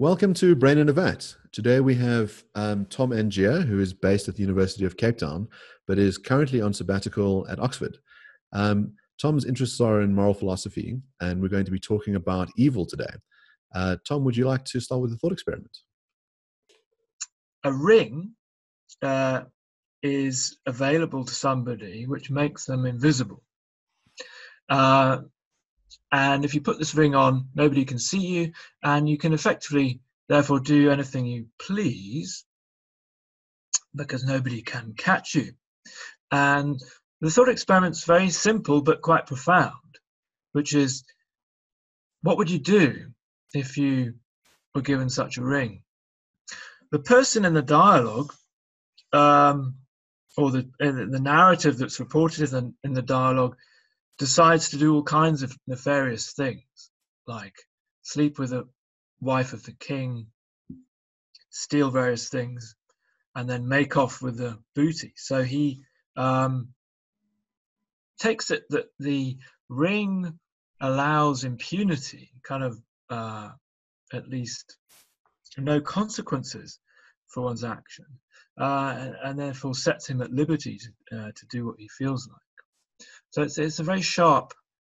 Welcome to Brain in a Vat. Today we have um, Tom Angier, who is based at the University of Cape Town, but is currently on sabbatical at Oxford. Um, Tom's interests are in moral philosophy, and we're going to be talking about evil today. Uh, Tom, would you like to start with a thought experiment? A ring uh, is available to somebody which makes them invisible. Uh, and if you put this ring on, nobody can see you, and you can effectively, therefore, do anything you please because nobody can catch you. And the thought experiment's very simple but quite profound, which is what would you do if you were given such a ring? The person in the dialogue, um, or the, the narrative that's reported in, the, in the dialogue, decides to do all kinds of nefarious things, like sleep with a wife of the king, steal various things, and then make off with the booty. So he um, takes it that the ring allows impunity, kind of uh, at least no consequences for one's action, uh, and, and, therefore sets him at liberty to, uh, to do what he feels like. So it's, it's a very sharp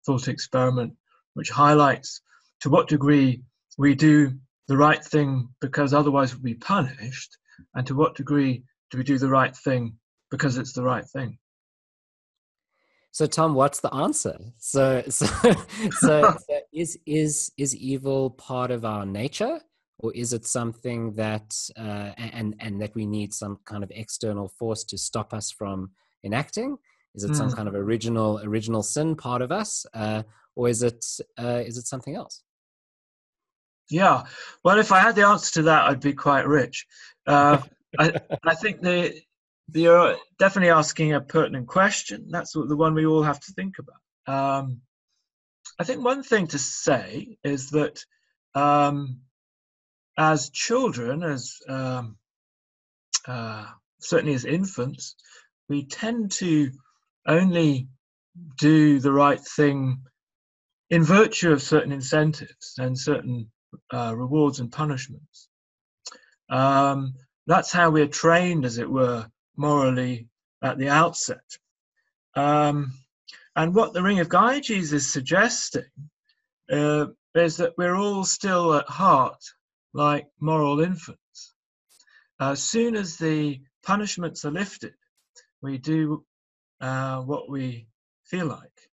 thought experiment which highlights to what degree we do the right thing because otherwise we'll be punished, and to what degree do we do the right thing because it's the right thing. So Tom, what's the answer? So so so, so is is is evil part of our nature, or is it something that uh, and and that we need some kind of external force to stop us from enacting? Is it mm. some kind of original original sin part of us, uh, or is it uh, is it something else? Yeah, well, if I had the answer to that, I'd be quite rich. Uh, I, I think the you're definitely asking a pertinent question. That's the one we all have to think about. Um, I think one thing to say is that um, as children, as um, uh, certainly as infants, we tend to only do the right thing in virtue of certain incentives and certain uh, rewards and punishments. Um, that's how we're trained, as it were, morally at the outset. Um, and what the Ring of Gyges is suggesting uh, is that we're all still at heart like moral infants. As soon as the punishments are lifted, we do uh, what we feel like.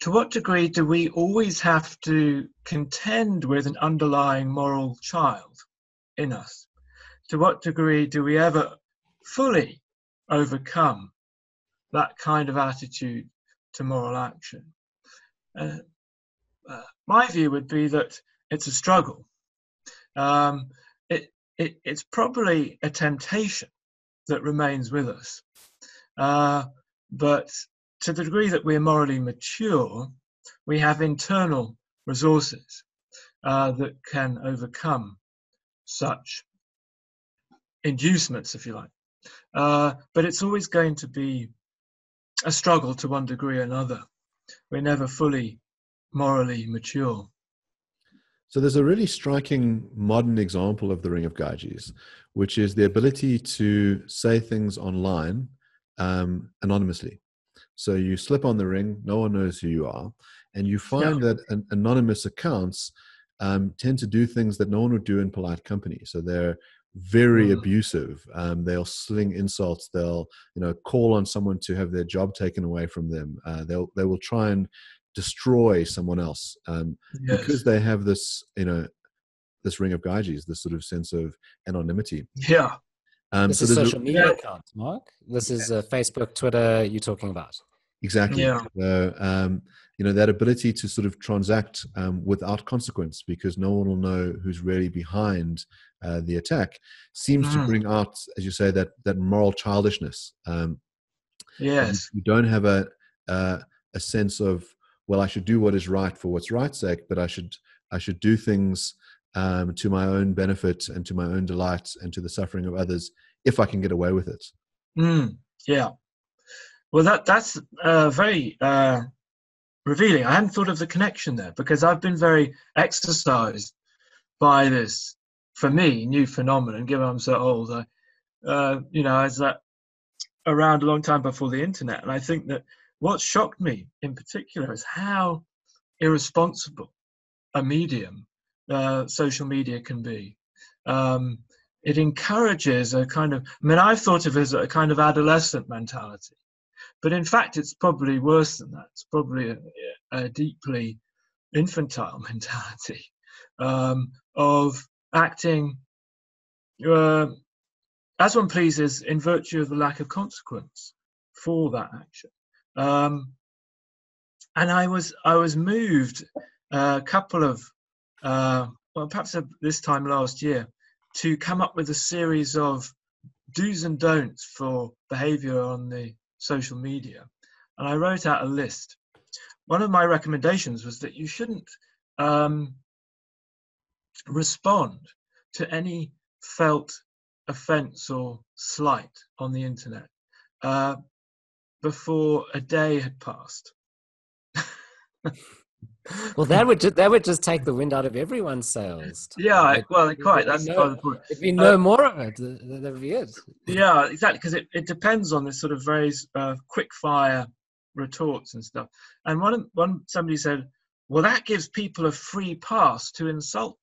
To what degree do we always have to contend with an underlying moral child in us? To what degree do we ever fully overcome that kind of attitude to moral action? Uh, uh, my view would be that it's a struggle. Um, it, it, it's probably a temptation that remains with us. Uh, but to the degree that we're morally mature, we have internal resources uh, that can overcome such inducements, if you like. Uh, but it's always going to be a struggle to one degree or another. We're never fully morally mature. So there's a really striking modern example of the Ring of Gyges, which is the ability to say things online um, anonymously. So you slip on the ring, no one knows who you are, and you find yeah. that an, anonymous accounts um, tend to do things that no one would do in polite company. So they're very mm. abusive. Um, they'll sling insults. They'll you know call on someone to have their job taken away from them. Uh, they'll they will try and destroy someone else um, yes. because they have this you know this ring of Gyges, this sort of sense of anonymity. Yeah. Um, this so is social media accounts, Mark. This is uh, Facebook, Twitter. You're talking about exactly. Yeah. So, um, you know that ability to sort of transact um, without consequence because no one will know who's really behind uh, the attack seems mm. to bring out, as you say, that that moral childishness. Um, yes, you don't have a, a a sense of well, I should do what is right for what's right's sake, but I should I should do things um, to my own benefit and to my own delight and to the suffering of others if I can get away with it. Mm, yeah. Well, that that's uh, very uh, revealing. I hadn't thought of the connection there because I've been very exercised by this for me, new phenomenon. Given I'm so old, I, uh, you know, I was uh, around a long time before the internet, and I think that what shocked me in particular is how irresponsible a medium uh, social media can be. Um, it encourages a kind of, I mean, I've thought of it as a kind of adolescent mentality, but in fact, it's probably worse than that. It's probably a, a deeply infantile mentality um, of acting uh, as one pleases in virtue of the lack of consequence for that action. Um, and I was I was moved a couple of uh, well perhaps this time last year to come up with a series of do's and don'ts for behavior on the social media. And I wrote out a list. One of my recommendations was that you shouldn't um, respond to any felt offense or slight on the internet uh, before a day had passed. well, that would just, that would just take the wind out of everyone's sails. Yeah, it, well, quite. That's no, the point. If we know uh, more of it, that'd be it. Yeah, exactly. Because it, it depends on this sort of very uh, quick fire retorts and stuff. And one one somebody said, "Well, that gives people a free pass to insult."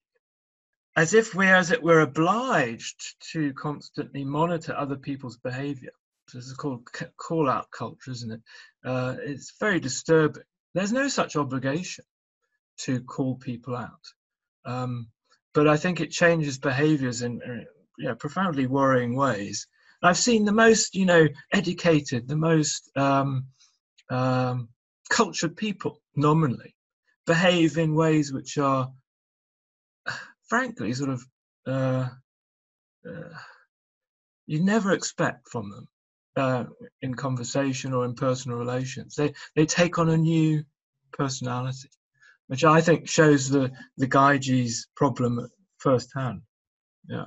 As if we're, as it were, obliged to constantly monitor other people's behaviour. This is called call out culture, isn't it? Uh, it's very disturbing. There's no such obligation to call people out. Um, but I think it changes behaviors in uh, profoundly worrying ways. I've seen the most, you know, educated, the most um, um, cultured people, nominally, behave in ways which are, frankly, sort of uh, uh, you never expect from them uh, in conversation or in personal relations. They they take on a new personality which I think shows the the Gyges problem firsthand. Yeah.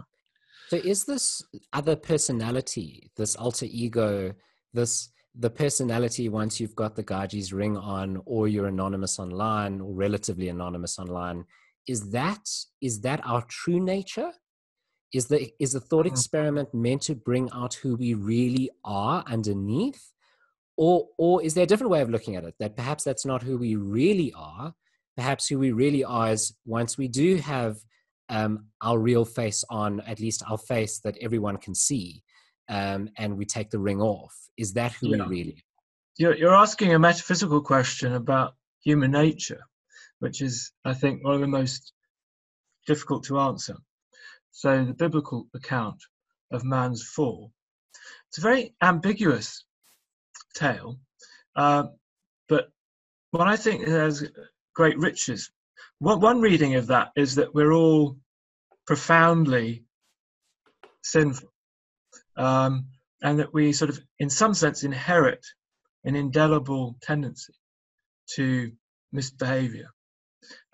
So is this other personality, this alter ego, this the personality once you've got the Gyges ring on, or you're anonymous online, or relatively anonymous online, is that is that our true nature? Is the is the thought mm. experiment meant to bring out who we really are underneath? Or or is there a different way of looking at it? That perhaps that's not who we really are, perhaps who we really are is once we do have um, our real face on, at least our face that everyone can see, um, and we take the ring off. Is that who yeah. we really You're, you're asking a metaphysical question about human nature, which is, I think, one of the most difficult to answer. So, the biblical account of man's fall. It's a very ambiguous tale, uh, but what I think has great riches. One, one reading of that is that we're all profoundly sinful, um, and that we sort of, in some sense, inherit an indelible tendency to misbehavior.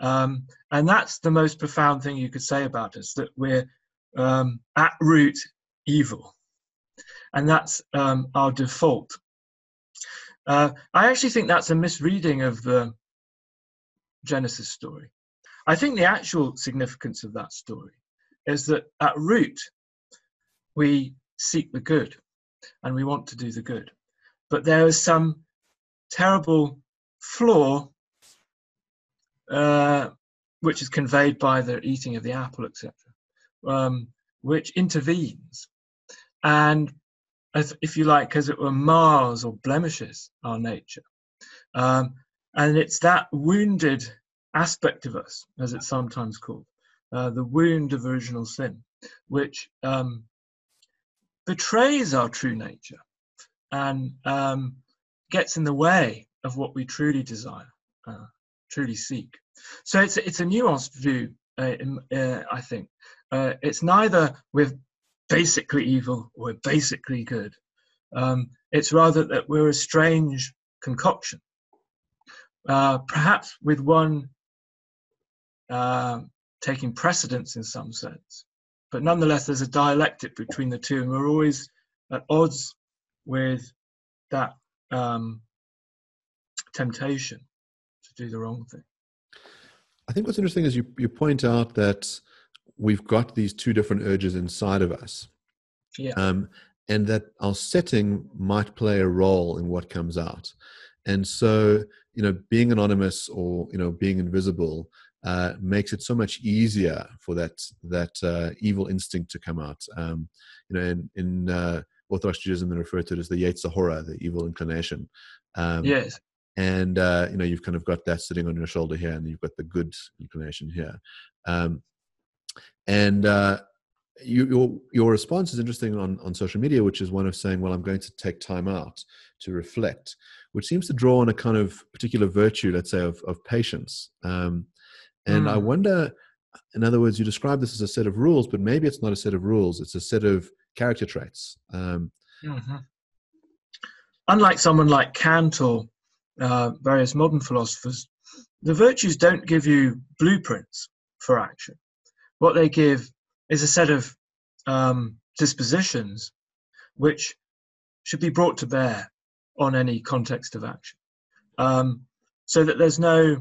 Um, and that's the most profound thing you could say about us that we're um, at root evil. And that's um, our default. Uh, I actually think that's a misreading of the Genesis story. I think the actual significance of that story is that at root, we seek the good and we want to do the good. But there is some terrible flaw uh, which is conveyed by the eating of the apple, etc., um, which intervenes. And as, if you like, as it were, mars or blemishes our nature. Um, and it's that wounded aspect of us, as it's sometimes called, uh, the wound of original sin, which um, betrays our true nature and um, gets in the way of what we truly desire, uh, truly seek. So it's it's a nuanced view, uh, in, uh, I think. Uh, it's neither we're basically evil or we're basically good. Um, it's rather that we're a strange concoction uh, perhaps with one uh, taking precedence in some sense. But nonetheless, there's a dialectic between the two, and we're always at odds with that um, temptation to do the wrong thing. I think what's interesting is you, you point out that we've got these two different urges inside of us. Yeah. Um, and that our setting might play a role in what comes out. And so, you know, being anonymous or you know being invisible uh, makes it so much easier for that that uh, evil instinct to come out. Um, you know, in, in uh, Orthodox Judaism, they refer to it as the Yetzer Hara, the evil inclination. Um, yes. And uh, you know, you've kind of got that sitting on your shoulder here, and you've got the good inclination here. Um, and uh, you, your your response is interesting on, on social media, which is one of saying, "Well, I'm going to take time out to reflect," which seems to draw on a kind of particular virtue, let's say, of of patience. Um, and mm. I wonder, in other words, you describe this as a set of rules, but maybe it's not a set of rules; it's a set of character traits. Um, mm-hmm. Unlike someone like Kant or uh, various modern philosophers, the virtues don't give you blueprints for action. What they give is a set of um, dispositions which should be brought to bear on any context of action. Um, so that there's no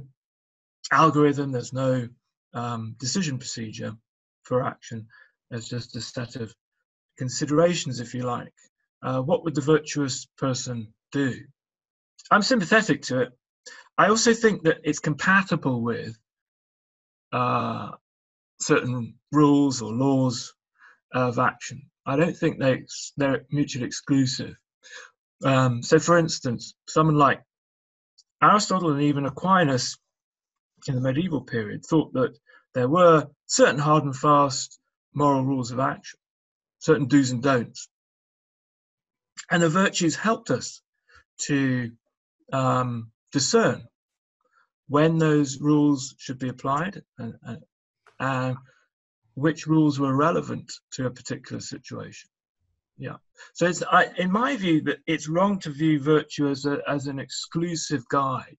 algorithm, there's no um, decision procedure for action. There's just a set of considerations, if you like. Uh, what would the virtuous person do? I'm sympathetic to it. I also think that it's compatible with uh, certain rules or laws of action. I don't think they they're mutually exclusive. Um, so, for instance, someone like Aristotle and even Aquinas in the medieval period thought that there were certain hard and fast moral rules of action, certain do's and don'ts, and the virtues helped us to um, discern when those rules should be applied and, and, which rules were relevant to a particular situation. Yeah. So it's I, in my view that it's wrong to view virtue as a, as an exclusive guide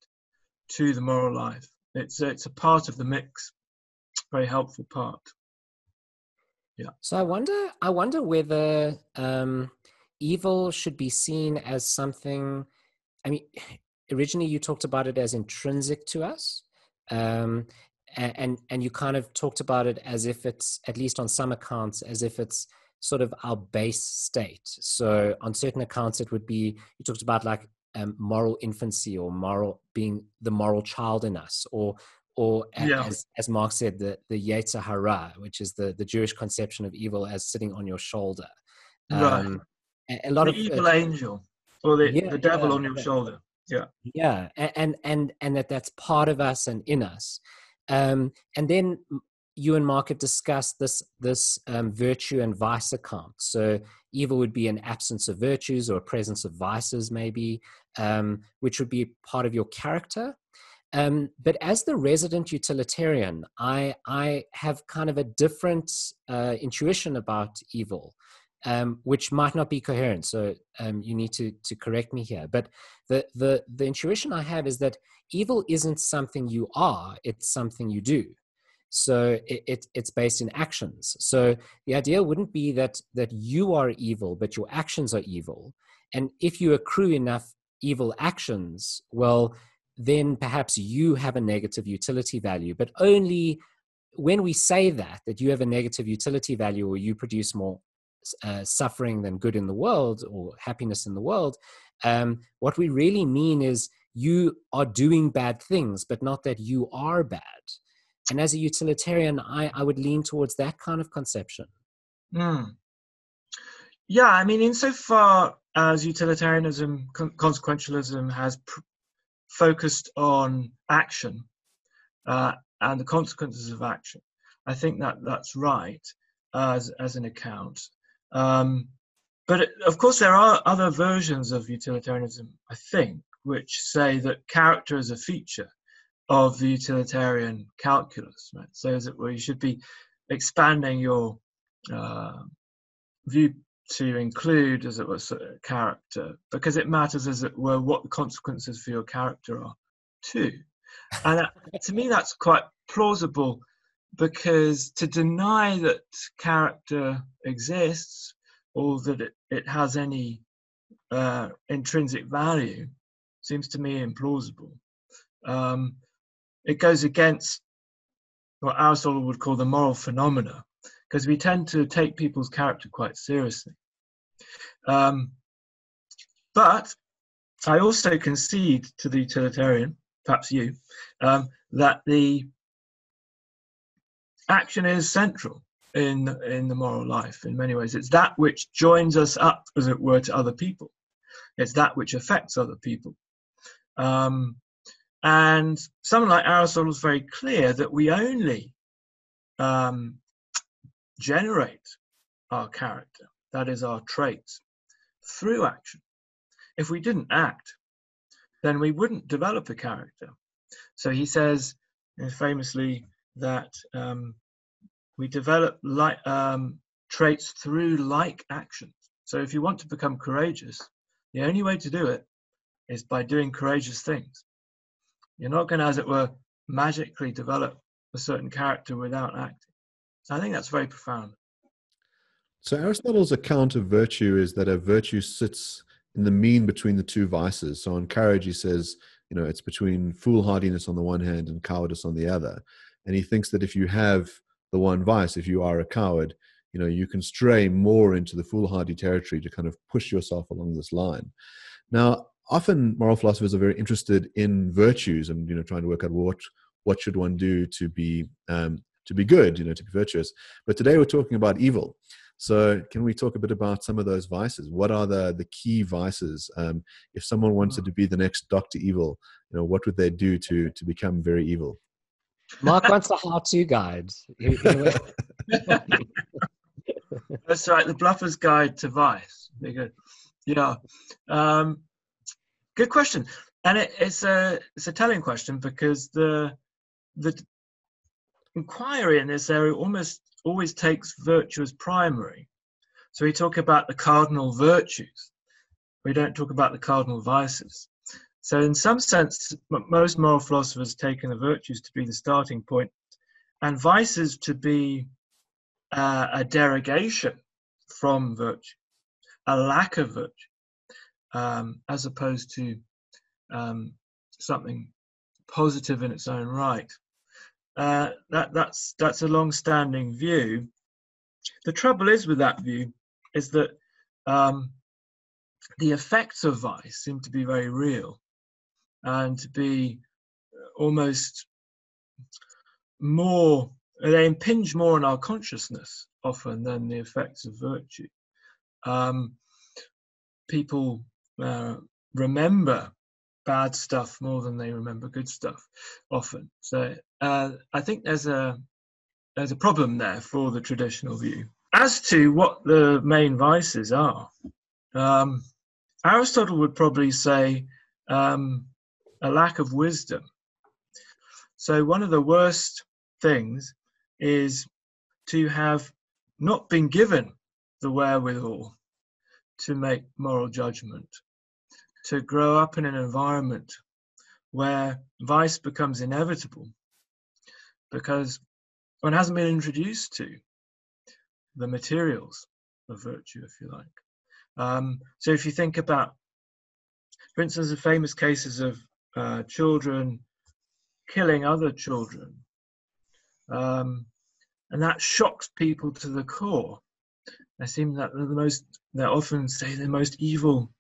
to the moral life. It's a, it's a part of the mix, very helpful part. Yeah. So I wonder I wonder whether um, evil should be seen as something. I mean, originally you talked about it as intrinsic to us, um, and and you kind of talked about it as if it's at least on some accounts as if it's sort of our base state so on certain accounts it would be you talked about like um, moral infancy or moral being the moral child in us or or yeah. as, as mark said the the yetzer hara which is the the jewish conception of evil as sitting on your shoulder um, right. a, lot the of evil uh, angel or the, yeah, the devil yeah, on your shoulder. Yeah. Yeah and and and that that's part of us and in us. Um, and then you and Mark have discussed this this um, virtue and vice account. So evil would be an absence of virtues or a presence of vices, maybe, um, which would be part of your character. Um, but as the resident utilitarian, I I have kind of a different uh, intuition about evil, um, which might not be coherent. So um, you need to to correct me here. But the the the intuition I have is that evil isn't something you are; it's something you do. So it, it, it's based in actions. So the idea wouldn't be that that you are evil, but your actions are evil. And if you accrue enough evil actions, well, then perhaps you have a negative utility value. But only when we say that that you have a negative utility value or you produce more uh, suffering than good in the world or happiness in the world, um, what we really mean is you are doing bad things, but not that you are bad. And as a utilitarian, I, I would lean towards that kind of conception. Mm. Yeah, I mean, insofar as utilitarianism, con- consequentialism has pr- focused on action uh, and the consequences of action, I think that that's right as as an account. Um, but of course, there are other versions of utilitarianism, I think, which say that character is a feature of the utilitarian calculus, right? So, it were, you should be expanding your uh, view to include, as it were, character, because it matters, as it were, what the consequences for your character are, too. And that, to me, that's quite plausible because to deny that character exists or that it, it has any uh, intrinsic value seems to me implausible. Um, it goes against what Aristotle would call the moral phenomena, because we tend to take people's character quite seriously. Um, but I also concede to the utilitarian, perhaps you, um, that the action is central in in the moral life in many ways. It's that which joins us up, as it were, to other people. It's that which affects other people. Um, and someone like Aristotle is very clear that we only um, generate our character, that is, our traits, through action. If we didn't act, then we wouldn't develop a character. So he says famously that um, we develop like um, traits through like actions. So if you want to become courageous, the only way to do it is by doing courageous things. You're not going to, as it were, magically develop a certain character without acting. So I think that's very profound. So Aristotle's account of virtue is that a virtue sits in the mean between the two vices. So on courage, he says, you know, it's between foolhardiness on the one hand and cowardice on the other. And he thinks that if you have the one vice, if you are a coward, you know, you can stray more into the foolhardy territory to kind of push yourself along this line. Now, often moral philosophers are very interested in virtues and you know trying to work out what what should one do to be um, to be good, you know, to be virtuous. But today we're talking about evil. So, can we talk a bit about some of those vices? What are the the key vices? Um, if someone wanted mm. to be the next Doctor Evil, you know, what would they do to to become very evil? Mark wants a how-to guide. That's right, the Bluffer's Guide to Vice. Very good. Yeah, um, good question, and it, it's a it's a telling question because the the inquiry in this area almost always takes virtue as primary. So we talk about the cardinal virtues. We don't talk about the cardinal vices. So in some sense, most moral philosophers taken the virtues to be the starting point, and vices to be uh, a derogation from virtue, a lack of virtue, um, as opposed to um, something positive in its own right. Uh, that that's that's a long-standing view. The trouble is with that view is that um, the effects of vice seem to be very real and to be almost more they impinge more on our consciousness often than the effects of virtue. Um, people uh, remember bad stuff more than they remember good stuff often. So uh, I think there's a there's a problem there for the traditional view. As to what the main vices are, um, Aristotle would probably say um, a lack of wisdom. So one of the worst things is to have not been given the wherewithal to make moral judgment, to grow up in an environment where vice becomes inevitable because one hasn't been introduced to the materials of virtue, if you like. Um, so if you think about, for instance, the famous cases of uh, children killing other children, um, and that shocks people to the core. They seem that the most, they often say the most evil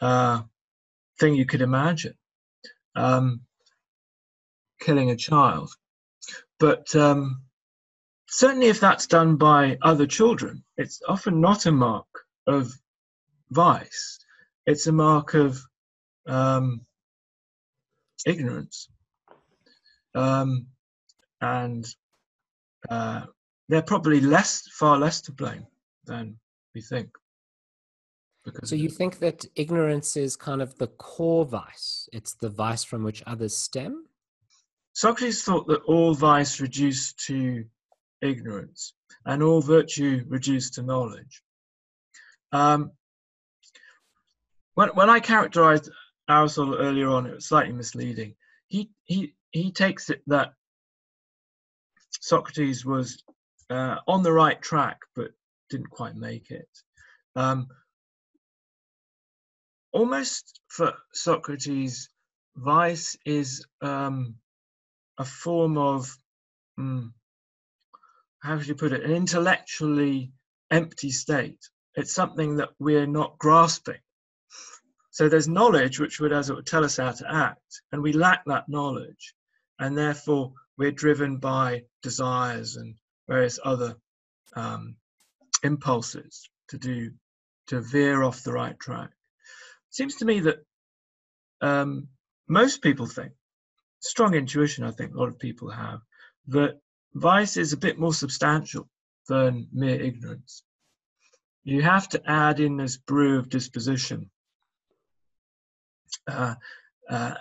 uh, thing you could imagine, um, killing a child. But um, certainly, if that's done by other children, it's often not a mark of vice. It's a mark of um, ignorance. Um, and uh, they're probably less, far less to blame than we think. Because so you think that ignorance is kind of the core vice? It's the vice from which others stem? Socrates thought that all vice reduced to ignorance and all virtue reduced to knowledge. Um, when, when I characterized Aristotle earlier on, it was slightly misleading. He, he, he takes it that Socrates was uh, on the right track but didn't quite make it. Um, almost for Socrates, vice is um, a form of mm, how should you put it, an intellectually empty state. It's something that we're not grasping. So there's knowledge which would, as it would tell us how to act, and we lack that knowledge, and therefore we're driven by desires and various other um, impulses to do to veer off the right track. It seems to me that um, most people think, strong intuition, I think a lot of people have, that vice is a bit more substantial than mere ignorance. You have to add in this brew of disposition. Uh, uh,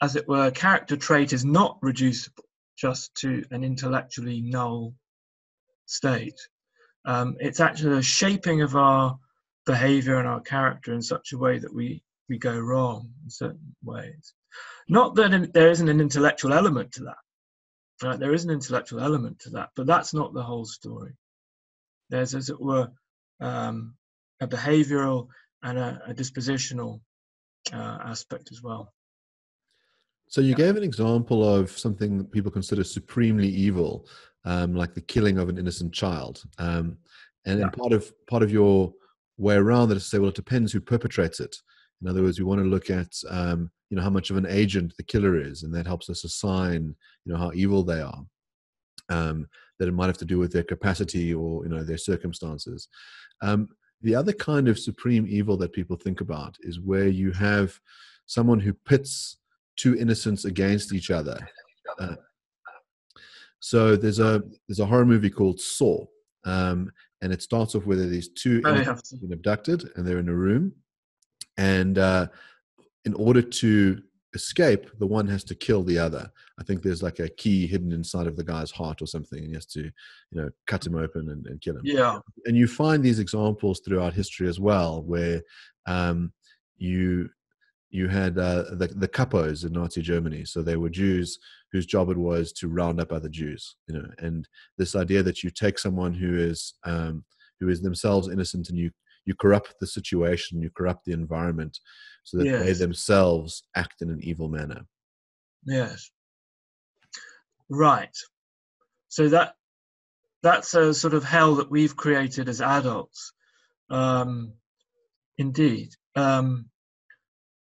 as it were, character trait is not reducible just to an intellectually null state. Um, it's actually a shaping of our behavior and our character in such a way that we, we go wrong in certain ways. Not that there isn't an intellectual element to that. Right? There is an intellectual element to that, but that's not the whole story. There's, as it were, um, a behavioral and a, a dispositional uh, aspect as well. So you yeah. gave an example of something that people consider supremely evil, um, like the killing of an innocent child. Um, and, yeah. part of part of your way around that is to say, well, it depends who perpetrates it. In other words, we want to look at um, you know how much of an agent the killer is, and that helps us assign you know how evil they are. Um, that it might have to do with their capacity or you know their circumstances. Um, the other kind of supreme evil that people think about is where you have someone who pits two innocents against each other. Uh, so there's a there's a horror movie called Saw, um, and it starts off with these two have been abducted and they're in a room, and uh, in order to escape, the one has to kill the other. I think there's like a key hidden inside of the guy's heart or something, and he has to, you know, cut him open and, and kill him. Yeah. And you find these examples throughout history as well, where um, you you had uh, the the kapos in Nazi Germany. So they were Jews whose job it was to round up other Jews. You know, and this idea that you take someone who is um, who is themselves innocent and you you corrupt the situation, you corrupt the environment, so that yes. they themselves act in an evil manner. Yes. Right. So that that's a sort of hell that we've created as adults. Um, indeed. Um,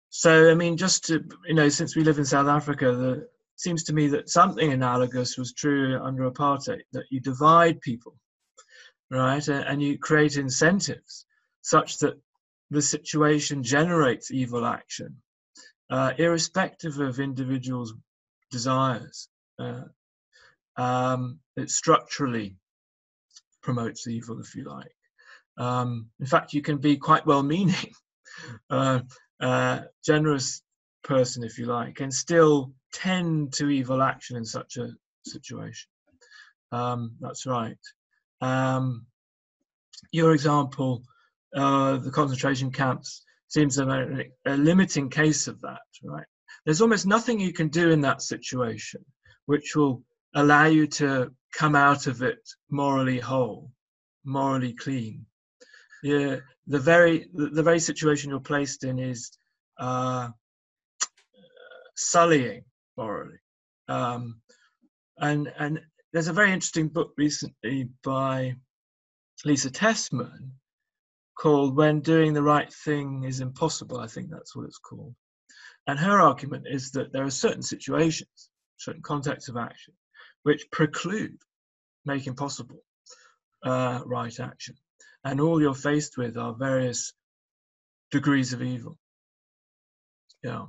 so, I mean, just to, you know, since we live in South Africa, the, seems to me that something analogous was true under apartheid, that you divide people, right? And, and you create incentives such that the situation generates evil action, uh, irrespective of individuals' desires. Uh, um, it structurally promotes evil, if you like. Um, in fact, you can be quite well meaning. Uh, uh, generous person, if you like, and still tend to evil action in such a situation. Um, that's right. Um, your example, uh, the concentration camps, seems a, a limiting case of that, right? There's almost nothing you can do in that situation which will allow you to come out of it morally whole, morally clean. Yeah, the very the very situation you're placed in is uh, sullying morally. Um, and and there's a very interesting book recently by Lisa Tessman called "When Doing the Right Thing Is Impossible." I think that's what it's called. And her argument is that there are certain situations, certain contexts of action, which preclude making possible uh, right action and all you're faced with are various degrees of evil. Yeah.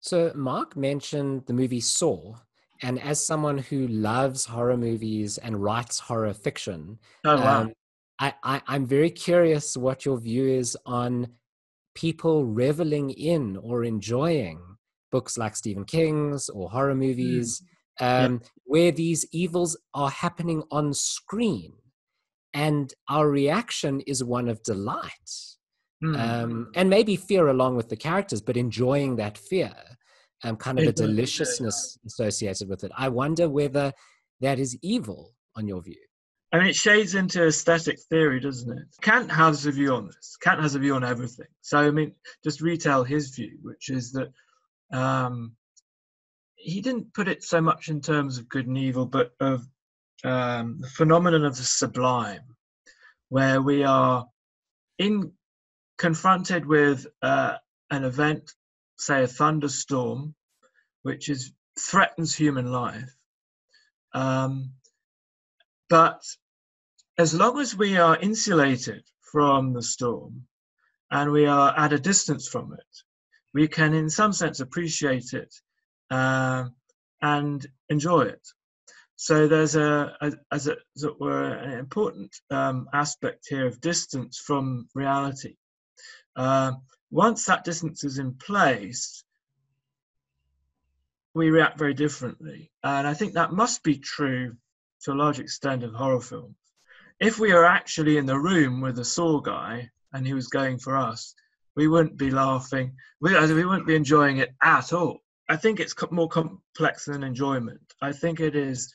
So Mark mentioned the movie Saw, and as someone who loves horror movies and writes horror fiction, oh, wow. um, I, I, I'm very curious what your view is on people reveling in or enjoying books like Stephen King's or horror movies, mm. um, where these evils are happening on screen and our reaction is one of delight mm. um, and maybe fear along with the characters but enjoying that fear um, kind of a deliciousness associated with it i wonder whether that is evil on your view Mean, it shades into aesthetic theory, doesn't it? Kant has a view on this. Kant has a view on everything. So, I mean, just retell his view, which is that um, he didn't put it so much in terms of good and evil, but of um, the phenomenon of the sublime, where we are in confronted with uh, an event, say a thunderstorm, which is threatens human life. Um, but as long as we are insulated from the storm and we are at a distance from it, we can, in some sense, appreciate it uh, and enjoy it. So there's a, a as, it, as it were, an important um, aspect here of distance from reality. Uh, once that distance is in place, we react very differently. And I think that must be true to a large extent of horror films. If we are actually in the room with the saw guy and he was going for us, we wouldn't be laughing. We, we wouldn't be enjoying it at all. I think it's more complex than enjoyment. I think it is,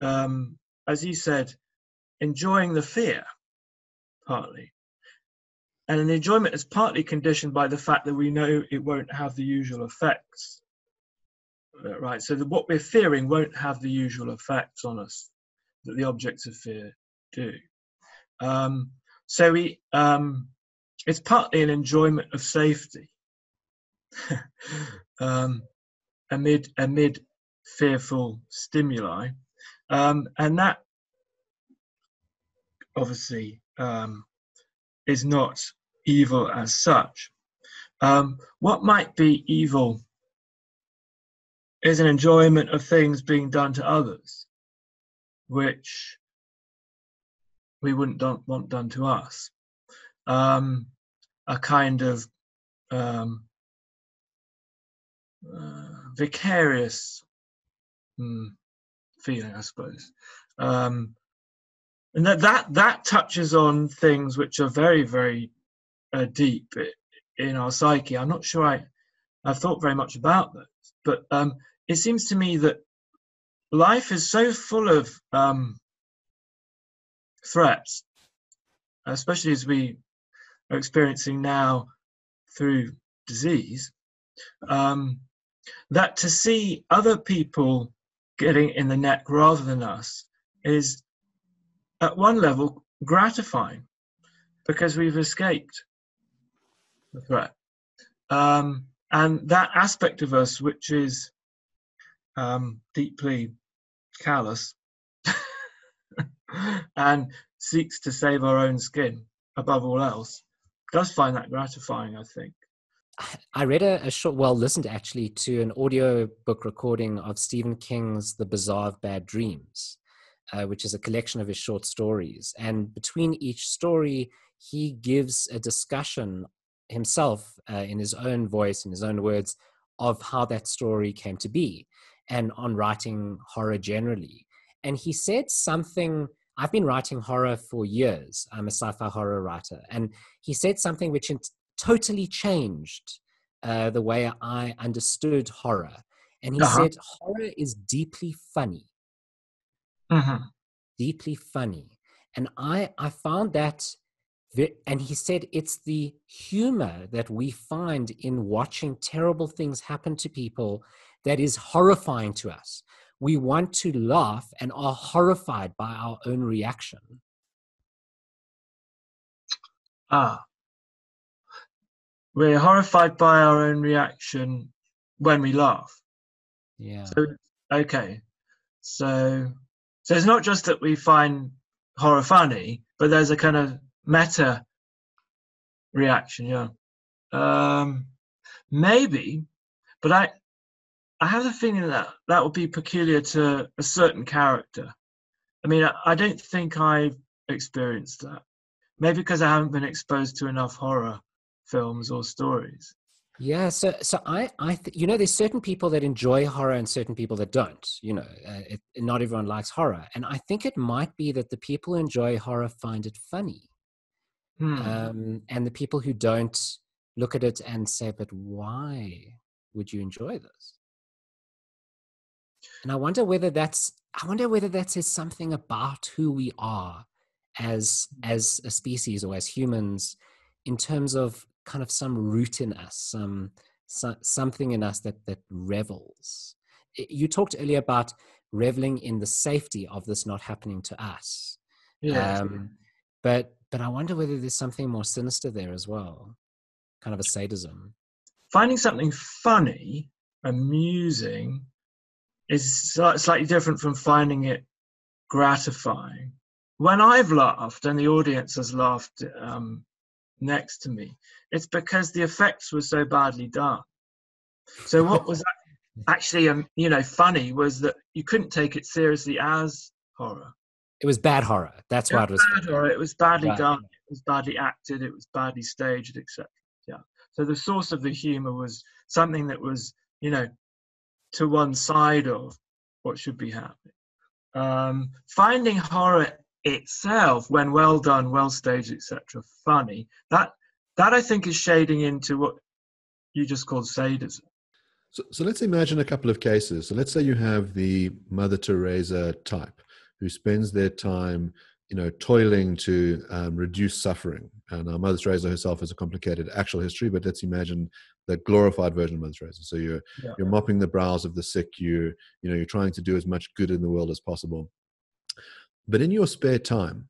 um, as you said, enjoying the fear, partly. And the enjoyment is partly conditioned by the fact that we know it won't have the usual effects right? So that what we're fearing won't have the usual effects on us that the objects of fear do. Um, so we, um, it's partly an enjoyment of safety um, amid amid fearful stimuli, um, and that obviously um, is not evil as such. Um, what might be evil is an enjoyment of things being done to others, which we wouldn't want done to us. Um, a kind of um, uh, vicarious hmm, feeling, I suppose. Um, and that, that that touches on things which are very, very uh, deep in our psyche. I'm not sure I, I've thought very much about that, but um, it seems to me that life is so full of um, threats, especially as we are experiencing now through disease, um, that to see other people getting in the neck rather than us is at one level gratifying because we've escaped the threat. Um, and that aspect of us, which is um, deeply callous and seeks to save our own skin above all else, does find that gratifying, I think. I read a, a, short, well, listened actually to an audio book recording of Stephen King's The Bazaar of Bad Dreams, uh, which is a collection of his short stories. And between each story, he gives a discussion himself uh, in his own voice, in his own words, of how that story came to be and on writing horror generally. And he said something. I've been writing horror for years. I'm a sci fi horror writer. And he said something which totally changed uh, the way I understood horror. And he uh-huh. said, horror is deeply funny. Uh-huh. Deeply funny. And I, I found that, and he said, it's the humor that we find in watching terrible things happen to people that is horrifying to us. We want to laugh and are horrified by our own reaction. Ah. We're horrified by our own reaction when we laugh. Yeah. So, okay. So, so it's not just that we find horror funny, but there's a kind of meta reaction, yeah. Um, maybe, but I I have the feeling that that would be peculiar to a certain character. I mean, I, I don't think I've experienced that. Maybe because I haven't been exposed to enough horror films or stories. Yeah, so so I I th- you know there's certain people that enjoy horror and certain people that don't. You know, uh, it, not everyone likes horror, and I think it might be that the people who enjoy horror find it funny, hmm. um, and the people who don't look at it and say, "But why would you enjoy this?" And I wonder whether that's I wonder whether that says something about who we are as as a species or as humans in terms of kind of some root in us, some so, something in us that that revels you talked earlier about reveling in the safety of this not happening to us. Yeah. Um, but but I wonder whether there's something more sinister there as well, kind of a sadism. Finding something funny, amusing, is slightly different from finding it gratifying. When I've laughed and the audience has laughed um, next to me, it's because the effects were so badly done. So what was actually, um, you know, funny was that you couldn't take it seriously as horror. It was bad horror. That's why it was bad horror. It was badly Right. done. It was badly acted. It was badly staged, etc. Yeah. So the source of the humor was something that was, you know, to one side of what should be happening. Um, finding horror itself, when well done, well staged, etc., funny. That that I think is shading into what you just called sadism. So, so let's imagine a couple of cases. So let's say you have the Mother Teresa type who spends their time, you know, toiling to um, reduce suffering. And now Mother Teresa herself has a complicated actual history, but let's imagine the glorified version of Mother Teresa. So you're Yeah. you're mopping the brows of the sick. You you know you're trying to do as much good in the world as possible. But in your spare time,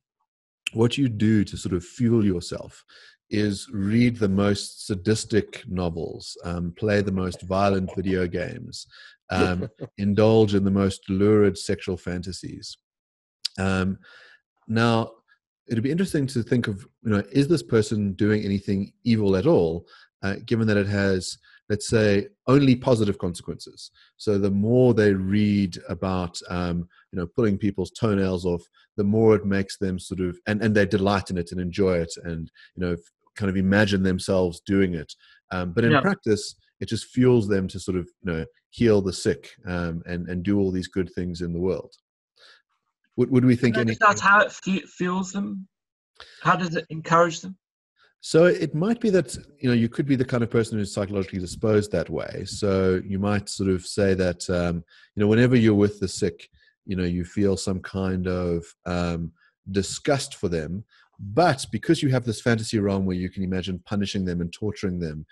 what you do to sort of fuel yourself is read the most sadistic novels, um, play the most violent video games, um, indulge in the most lurid sexual fantasies. Um, now, it'd be interesting to think of, you know, is this person doing anything evil at all, uh, given that it has, let's say, only positive consequences. So the more they read about, um, you know, pulling people's toenails off, the more it makes them sort of, and, and they delight in it and enjoy it and, you know, kind of imagine themselves doing it. Um, but in Yeah. practice, it just fuels them to sort of, you know, heal the sick um, and, and do all these good things in the world. Would, would we think Maybe any? that's how it fuels them. How does it encourage them? So it might be that you know you could be the kind of person who's psychologically disposed that way. So you might sort of say that um, you know whenever you're with the sick, you know you feel some kind of um, disgust for them, but because you have this fantasy realm where you can imagine punishing them and torturing them,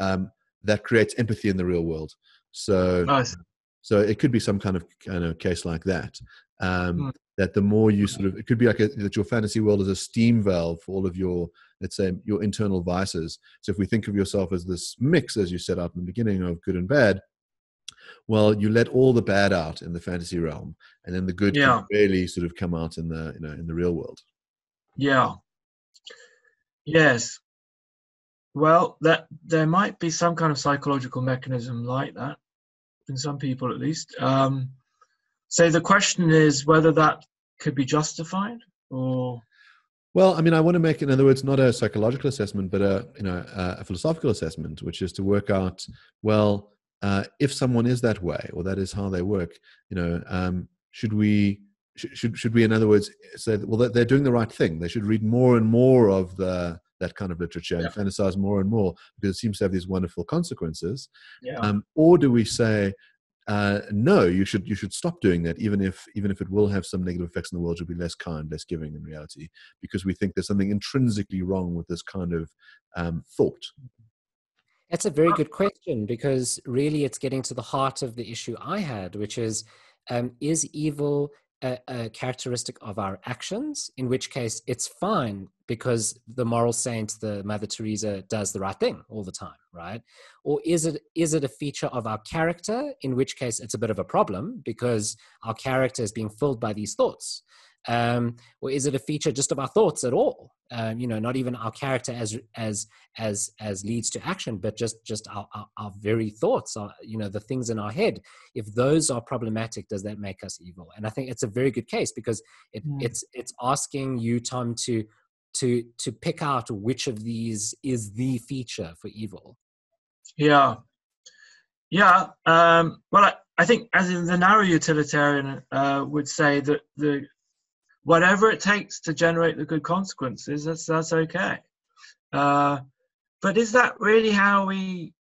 um, that creates empathy in the real world. So Nice. so it could be some kind of kind of case like that. Um, Mm. That the more you sort of, it could be like a, that your fantasy world is a steam valve for all of your, let's say, your internal vices. So if we think of yourself as this mix, as you set out in the beginning, of good and bad, well, you let all the bad out in the fantasy realm, and then the good Yeah. can really sort of come out in the you know in the real world. Yeah. Yes. Well, that there might be some kind of psychological mechanism like that in some people, at least. Um, so the question is whether that could be justified, or Well, I mean, I want to make, in other words, not a psychological assessment, but a you know a, philosophical assessment, which is to work out well uh, if someone is that way or that is how they work. You know, um, should we should should we, in other words, say well they're doing the right thing? They should read more and more of the that kind of literature and fantasize more and more because it seems to have these wonderful consequences. yeah, Um, or do we say uh, no? You should you should stop doing that, even if even if it will have some negative effects in the world. You'll be less kind, less giving in reality, because we think there's something intrinsically wrong with this kind of um, thought. That's a very good question because really it's getting to the heart of the issue I had, which is um, is evil a, a characteristic of our actions? In which case it's fine because the moral saint, the Mother Teresa, does the right thing all the time, right? Or is it is it a feature of our character? In which case it's a bit of a problem because our character is being filled by these thoughts. Um, or is it a feature just of our thoughts at all? Um, you know, not even our character as as as as leads to action but just just our, our, our very thoughts are you know the things in our head if those are problematic does that make us evil and i think it's a very good case because it, Mm. it's it's asking you tom to to to pick out which of these is the feature for evil yeah, yeah. Um, well, I, I think as in the narrow utilitarian uh, would say that the whatever it takes to generate the good consequences, that's that's okay. Uh, but is that really how we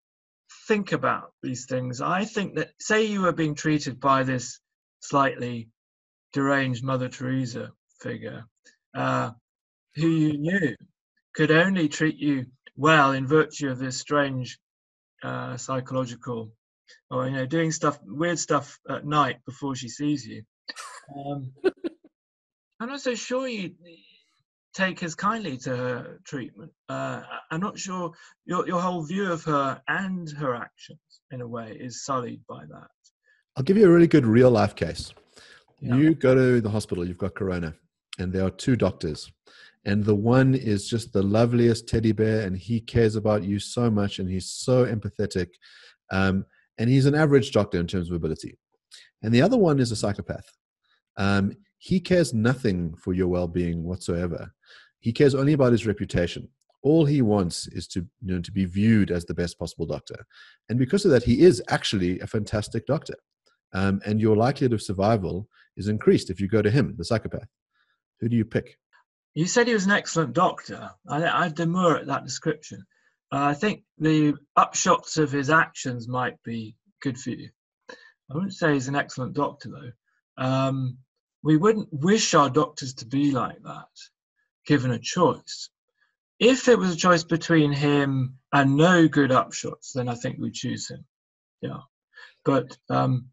think about these things? I think that say you were being treated by this slightly deranged Mother Teresa figure, uh, who you knew could only treat you well in virtue of this strange uh, psychological or you know doing stuff weird stuff at night before she sees you. Um, I'm not so sure you take as kindly to her treatment. Uh, I'm not sure your your whole view of her and her actions in a way is sullied by that. I'll give you a really good real life case. Yeah. You go to the hospital, you've got corona, and there are two doctors. And the one is just the loveliest teddy bear, and he cares about you so much, and he's so empathetic. Um, and he's an average doctor in terms of ability. And the other one is a psychopath. Um, he cares nothing for your well being whatsoever. He cares only about his reputation. All he wants is to, you know, to be viewed as the best possible doctor. And because of that, he is actually a fantastic doctor. Um, and your likelihood of survival is increased if you go to him, the psychopath. Who do you pick? You said he was an excellent doctor. I, I demur at that description. Uh, I think the upshots of his actions might be good for you. I wouldn't say he's an excellent doctor, though. Um, we wouldn't wish our doctors to be like that, given a choice. If it was a choice between him and no good upshots, then I think we'd choose him. Yeah, but um,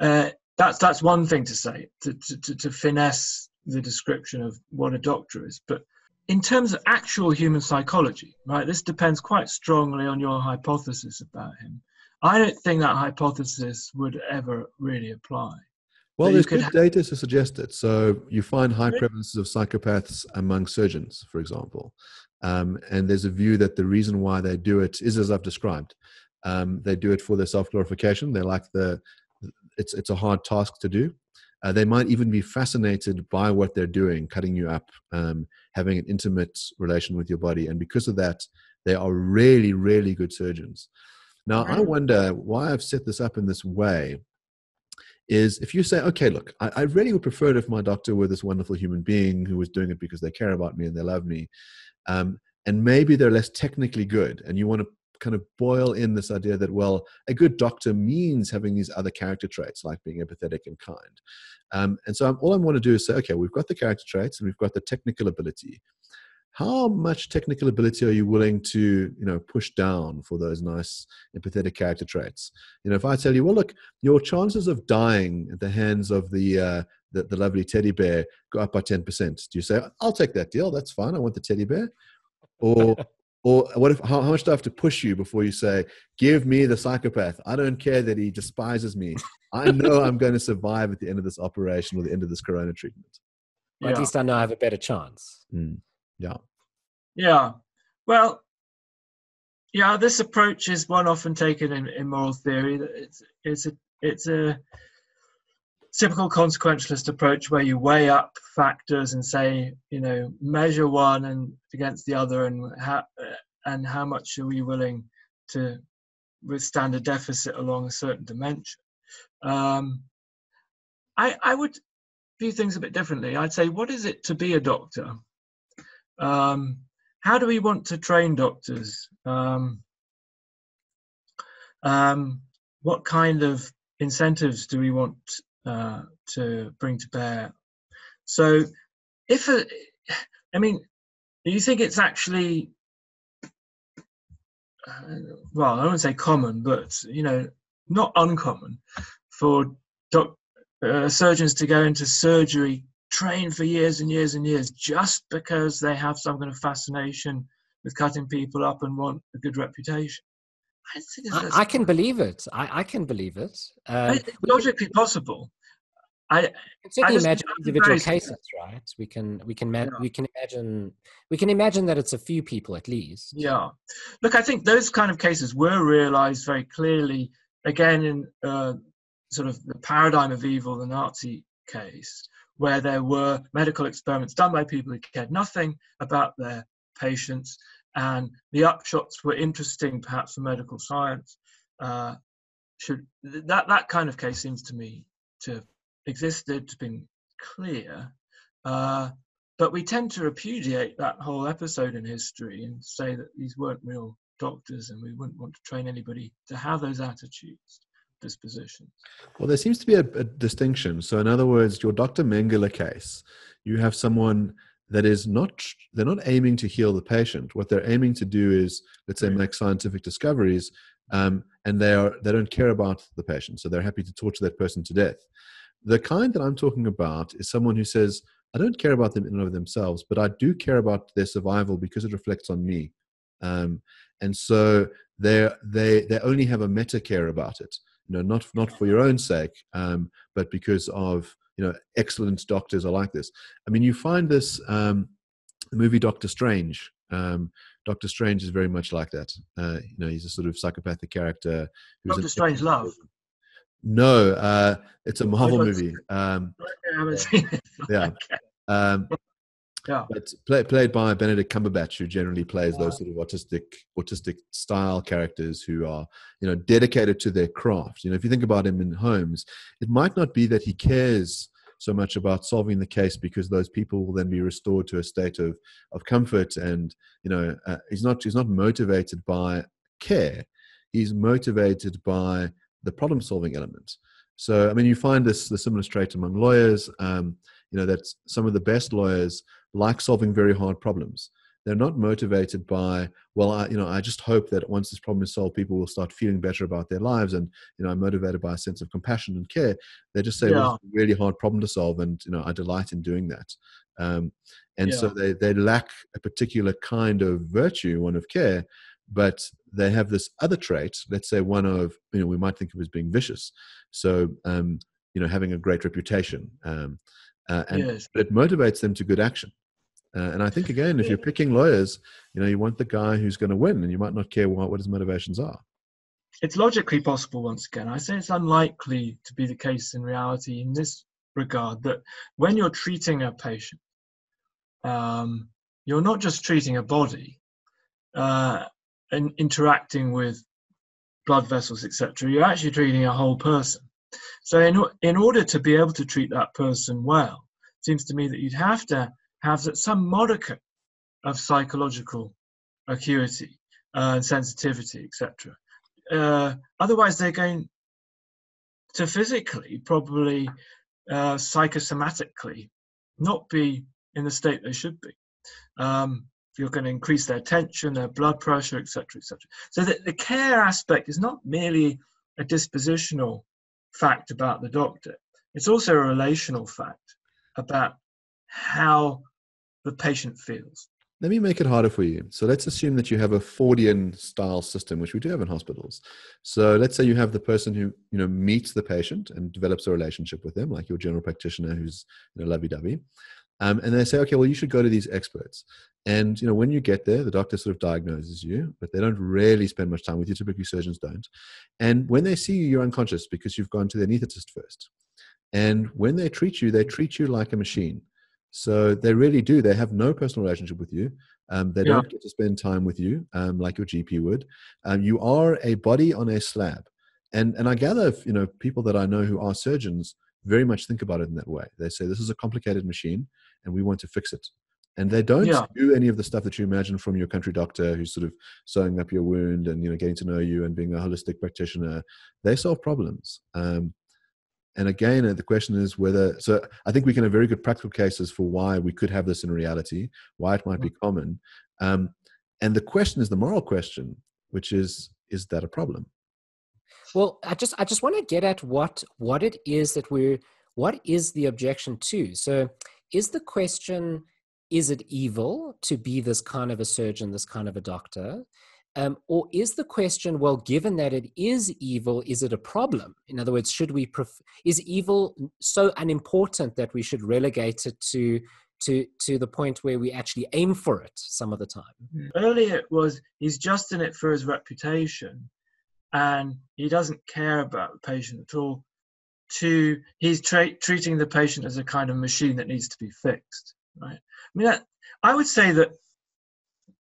uh, that's that's one thing to say to, to, to finesse the description of what a doctor is. But in terms of actual human psychology, right, this depends quite strongly on your hypothesis about him. I don't think that hypothesis would ever really apply. Well, there's good data to suggest it. So you find high prevalences of psychopaths among surgeons, for example. Um, and there's a view that the reason why they do it is as I've described. Um, they do it for their self glorification. They like the, it's, it's a hard task to do. Uh, they might even be fascinated by what they're doing, cutting you up, um, having an intimate relation with your body. And because of that, they are really, really good surgeons. Now, I wonder why I've set this up in this way is if you say, okay, look, I, I really would prefer it if my doctor were this wonderful human being who was doing it because they care about me and they love me. Um, and maybe they're less technically good. And you want to kind of boil in this idea that, well, a good doctor means having these other character traits like being empathetic and kind. Um, and so I'm, all I want to do is say, okay, we've got the character traits and we've got the technical ability. How much technical ability are you willing to, you know, push down for those nice empathetic character traits? You know, if I tell you, well, look, your chances of dying at the hands of the uh, the, the lovely teddy bear go up by ten percent. Do you say, I'll take that deal? That's fine. I want the teddy bear. Or, or what if? How, how much do I have to push you before you say, give me the psychopath? I don't care that he despises me. I know I'm going to survive at the end of this operation or the end of this corona treatment. Or at least I know I have a better chance. Mm, Yeah. Yeah. Well, yeah, this approach is one often taken in, in moral theory. It's it's a it's a typical consequentialist approach where you weigh up factors and say, you know, measure one and against the other, and how and how much are we willing to withstand a deficit along a certain dimension. Um, I I would view things a bit differently. I'd say, what is it to be a doctor? Um, how do we want to train doctors? Um, um, what kind of incentives do we want uh, to bring to bear? So, if I mean, do you think it's actually, uh, well, I wouldn't say common, but you know, not uncommon for doc, uh, surgeons to go into surgery train for years and years and years just because they have some kind of fascination with cutting people up and want a good reputation. I think I, I can believe it. I, I can believe it. Um, it's logically possible. I can certainly just- imagine individual cases, right? We can we can ma- Yeah. we can imagine we can imagine that it's a few people at least. yeah, look, I think those kind of cases were realised very clearly again in uh, sort of the paradigm of evil, the Nazi case, where there were medical experiments done by people who cared nothing about their patients, and the upshots were interesting, perhaps for medical science. Uh, should that that kind of case seems to me to have existed, to been clear, uh, but we tend to repudiate that whole episode in history and say that these weren't real doctors, and we wouldn't want to train anybody to have those attitudes, dispositions. Well, there seems to be a, a distinction. So, in other words, your Dr. Mengele case, you have someone that is not, they're not aiming to heal the patient. What they're aiming to do is, let's say, make scientific discoveries. Um, and they are they don't care about the patient, so they're happy to torture that person to death. The kind that I'm talking about is someone who says, I don't care about them in and of themselves, but I do care about their survival because it reflects on me. Um, and so they they they only have a meta care about it. You know, not not for your own sake, um, but because of you know excellent doctors are like this. I mean, you find this um, the movie Doctor Strange. Um, Doctor Strange is very much like that. Uh, you know, he's a sort of psychopathic character. Doctor Strangelove. No, uh, it's a Marvel movie. Um, I haven't seen it. yeah. Um, Yeah. but play, played by Benedict Cumberbatch, who generally plays Yeah. those sort of autistic, autistic style characters who are, you know, dedicated to their craft. You know, if you think about him in Holmes, it might not be that he cares so much about solving the case because those people will then be restored to a state of of comfort, and you know, uh, he's not he's not motivated by care. He's motivated by the problem solving element. So, I mean, you find this the similar trait among lawyers. Um, you know that some of the best lawyers like solving very hard problems. They're not motivated by, well, I, you know, I just hope that once this problem is solved, people will start feeling better about their lives, and you know, I'm motivated by a sense of compassion and care. They just say, well, it's a really hard problem to solve, and you know, I delight in doing that. Um, and so they they lack a particular kind of virtue, one of care, but they have this other trait. Let's say one of, you know, we might think of as being vicious. So, um, you know, having a great reputation. Um, uh, and yes. it motivates them to good action. Uh, and I think again, if you're picking lawyers, you know, you want the guy who's going to win, and you might not care what, what his motivations are. It's logically possible, once again. I say it's unlikely to be the case in reality in this regard that when you're treating a patient, um, you're not just treating a body uh, and interacting with blood vessels, etc. You're actually treating a whole person. So, in, in order to be able to treat that person well, it seems to me that you'd have to have some modicum of psychological acuity uh, and sensitivity, etc. Uh, otherwise, they're going to physically, probably uh, psychosomatically, not be in the state they should be. Um, you're going to increase their tension, their blood pressure, etc., etc. So the, the care aspect is not merely a dispositional fact about the doctor; it's also a relational fact about how the patient feels. Let me make it harder for you. So let's assume that you have a Fordian style system, which we do have in hospitals. So let's say you have the person who you know meets the patient and develops a relationship with them, like your general practitioner who's you know lovey-dovey, um, and they say, okay, well you should go to these experts. And you know when you get there, the doctor sort of diagnoses you, but they don't really spend much time with you. Typically, surgeons don't. And when they see you, you're unconscious because you've gone to the anaesthetist first. And when they treat you, they treat you like a machine. So they really do. They have no personal relationship with you. Um, they Yeah. don't get to spend time with you um, like your GP would. Um, you are a body on a slab. And and I gather, if, you know, people that I know who are surgeons very much think about it in that way. They say this is a complicated machine, and we want to fix it. And they don't Yeah. do any of the stuff that you imagine from your country doctor, who's sort of sewing up your wound and you know getting to know you and being a holistic practitioner. They solve problems. Um, and again, uh, the question is whether. So I think we can have very good practical cases for why we could have this in reality, why it might be common. Um, and the question is the moral question, which is: Is that a problem? Well, I just I just want to get at what what it is that we're what is the objection to. So, is the question is it evil to be this kind of a surgeon, this kind of a doctor? Um, or is the question, well, given that it is evil, is it a problem? In other words, should we pref- is evil so unimportant that we should relegate it to to to the point where we actually aim for it some of the time? Earlier it was he's just in it for his reputation and he doesn't care about the patient at all. To he's tra- treating the patient as a kind of machine that needs to be fixed, right? I mean, that, I would say that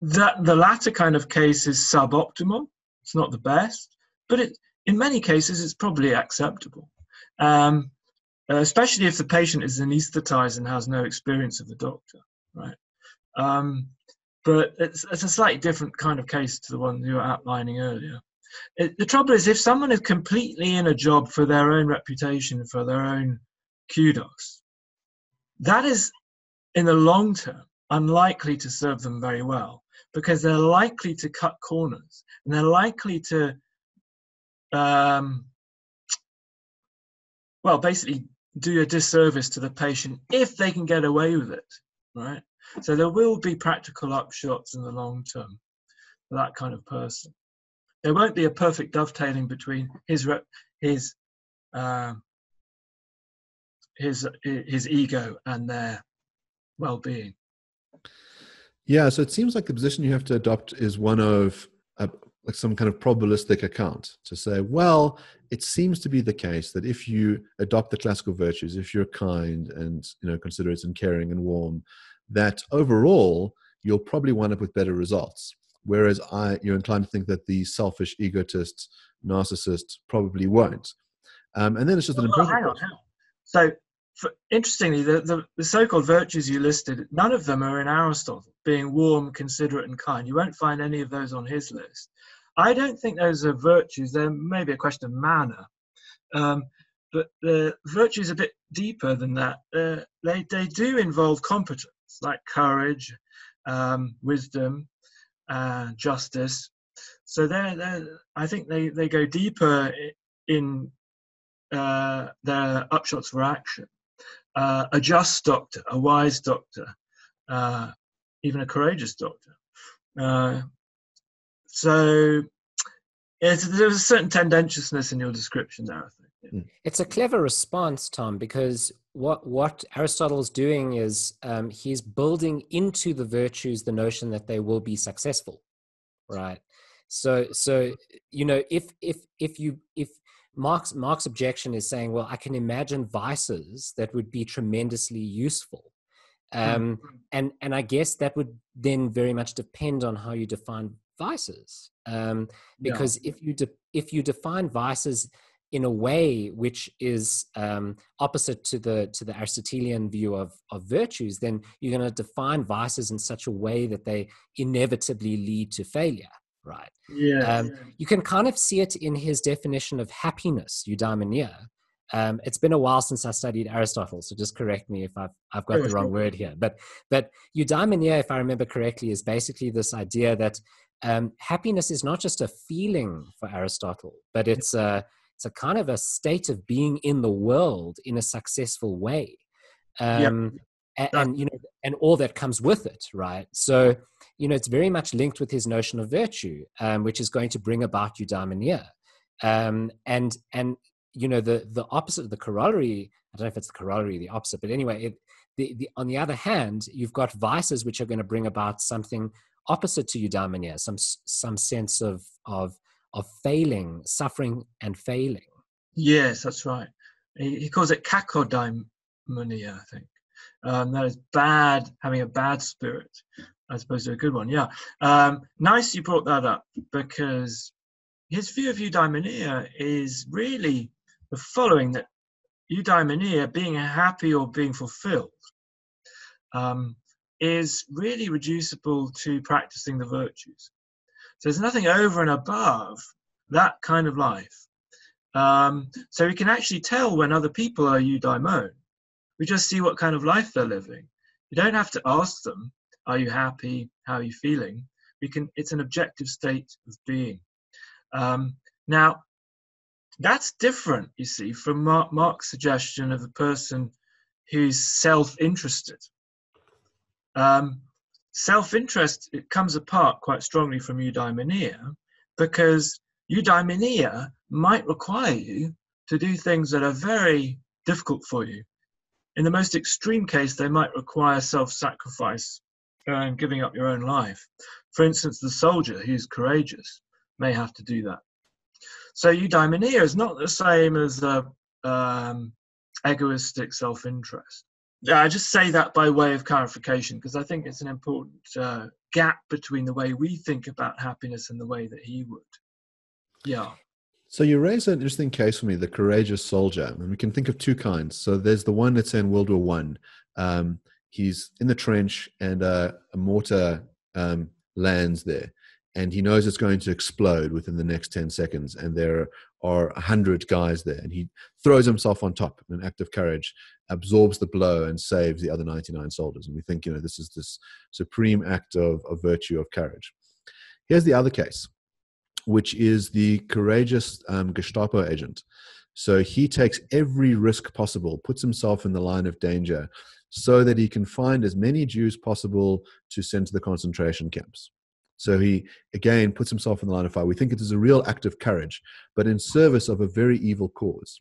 that the latter kind of case is suboptimal. It's not the best, but it in many cases it's probably acceptable. Um, especially if the patient is anesthetized and has no experience of the doctor, right? Um, but it's, it's a slightly different kind of case to the one you were outlining earlier. It, the trouble is, if someone is completely in a job for their own reputation, for their own kudos, that is, in the long term, unlikely to serve them very well because they're likely to cut corners and they're likely to um, well, basically do a disservice to the patient if they can get away with it, right? So there will be practical upshots in the long term for that kind of person. There won't be a perfect dovetailing between his his uh, his his ego and their well-being. Yeah, so it seems like the position you have to adopt is one of a, like some kind of probabilistic account to say, well, it seems to be the case that if you adopt the classical virtues, if you're kind and you know considerate and caring and warm, that overall you'll probably wind up with better results. Whereas I, you're inclined to think that the selfish egotist, narcissist probably won't. Um, and then it's just an well, hang on, hang on. So for, interestingly, the, the, the, so-called virtues you listed, none of them are in Aristotle, being warm, considerate, and kind. You won't find any of those on his list. I don't think those are virtues. There may be a question of manner. Um, but the virtue is a bit deeper than that. Uh, they, they do involve competence, like courage, um, wisdom, uh, justice. So they're, they're, I think they, they go deeper in uh, their upshots for action uh, a just doctor, a wise doctor, uh, even a courageous doctor. Uh, so there's a certain tendentiousness in your description there, I think. Hmm. It's a clever response, Tom, because what what Aristotle's doing is um, he's building into the virtues the notion that they will be successful, right? So so you know if if if you if Mark's Mark's objection is saying, well, I can imagine vices that would be tremendously useful. Um, mm-hmm. and and I guess that would then very much depend on how you define vices, um, because yeah. if you de- if you define vices in a way which is um, opposite to the to the Aristotelian view of of virtues, then you're going to define vices in such a way that they inevitably lead to failure right? Yeah, um, You can kind of see it in his definition of happiness, eudaimonia. Um, it's been a while since I studied Aristotle, so just correct me if I've, I've got the wrong word here. But, but eudaimonia, if I remember correctly, is basically this idea that um, happiness is not just a feeling for Aristotle, but it's a, it's a kind of a state of being in the world in a successful way. Um, and, and, you know and all that comes with it right? So you know it's very much linked with his notion of virtue um, which is going to bring about eudaimonia um, and and you know the the opposite of the corollary i don't know if it's the corollary the opposite but anyway it, the, the, on the other hand you've got vices which are going to bring about something opposite to eudaimonia some some sense of of of failing suffering and failing yes that's right he, he calls it kakodaimonia i think um, that is bad, having a bad spirit, as opposed to a good one. Yeah. Um, nice you brought that up because his view of eudaimonia is really the following that eudaimonia, being happy or being fulfilled, um, is really reducible to practicing the virtues. So there's nothing over and above that kind of life. Um, so we can actually tell when other people are eudaimon we just see what kind of life they're living. You don't have to ask them, "Are you happy? How are you feeling?" We can. It's an objective state of being. Um, now, that's different, you see, from Mark, Mark's suggestion of a person who's self-interested. Um, self-interest it comes apart quite strongly from eudaimonia because eudaimonia might require you to do things that are very difficult for you in the most extreme case, they might require self sacrifice and giving up your own life. For instance, the soldier who's courageous may have to do that. So eudaimonia is not the same as a um, egoistic self-interest. Yeah, I just say that by way of clarification because I think it's an important uh, gap between the way we think about happiness and the way that he would. Yeah. So you raise an interesting case for me, the courageous soldier, and we can think of two kinds. So there's the one that's in World War One. Um, he's in the trench, and uh, a mortar um, lands there, and he knows it's going to explode within the next ten seconds, and there are a hundred guys there, and he throws himself on top in an act of courage, absorbs the blow, and saves the other ninety-nine soldiers. And we think, you know, this is this supreme act of, of virtue of courage. Here's the other case which is the courageous um, Gestapo agent. So he takes every risk possible, puts himself in the line of danger, so that he can find as many Jews possible to send to the concentration camps. So he again puts himself in the line of fire. We think it is a real act of courage, but in service of a very evil cause.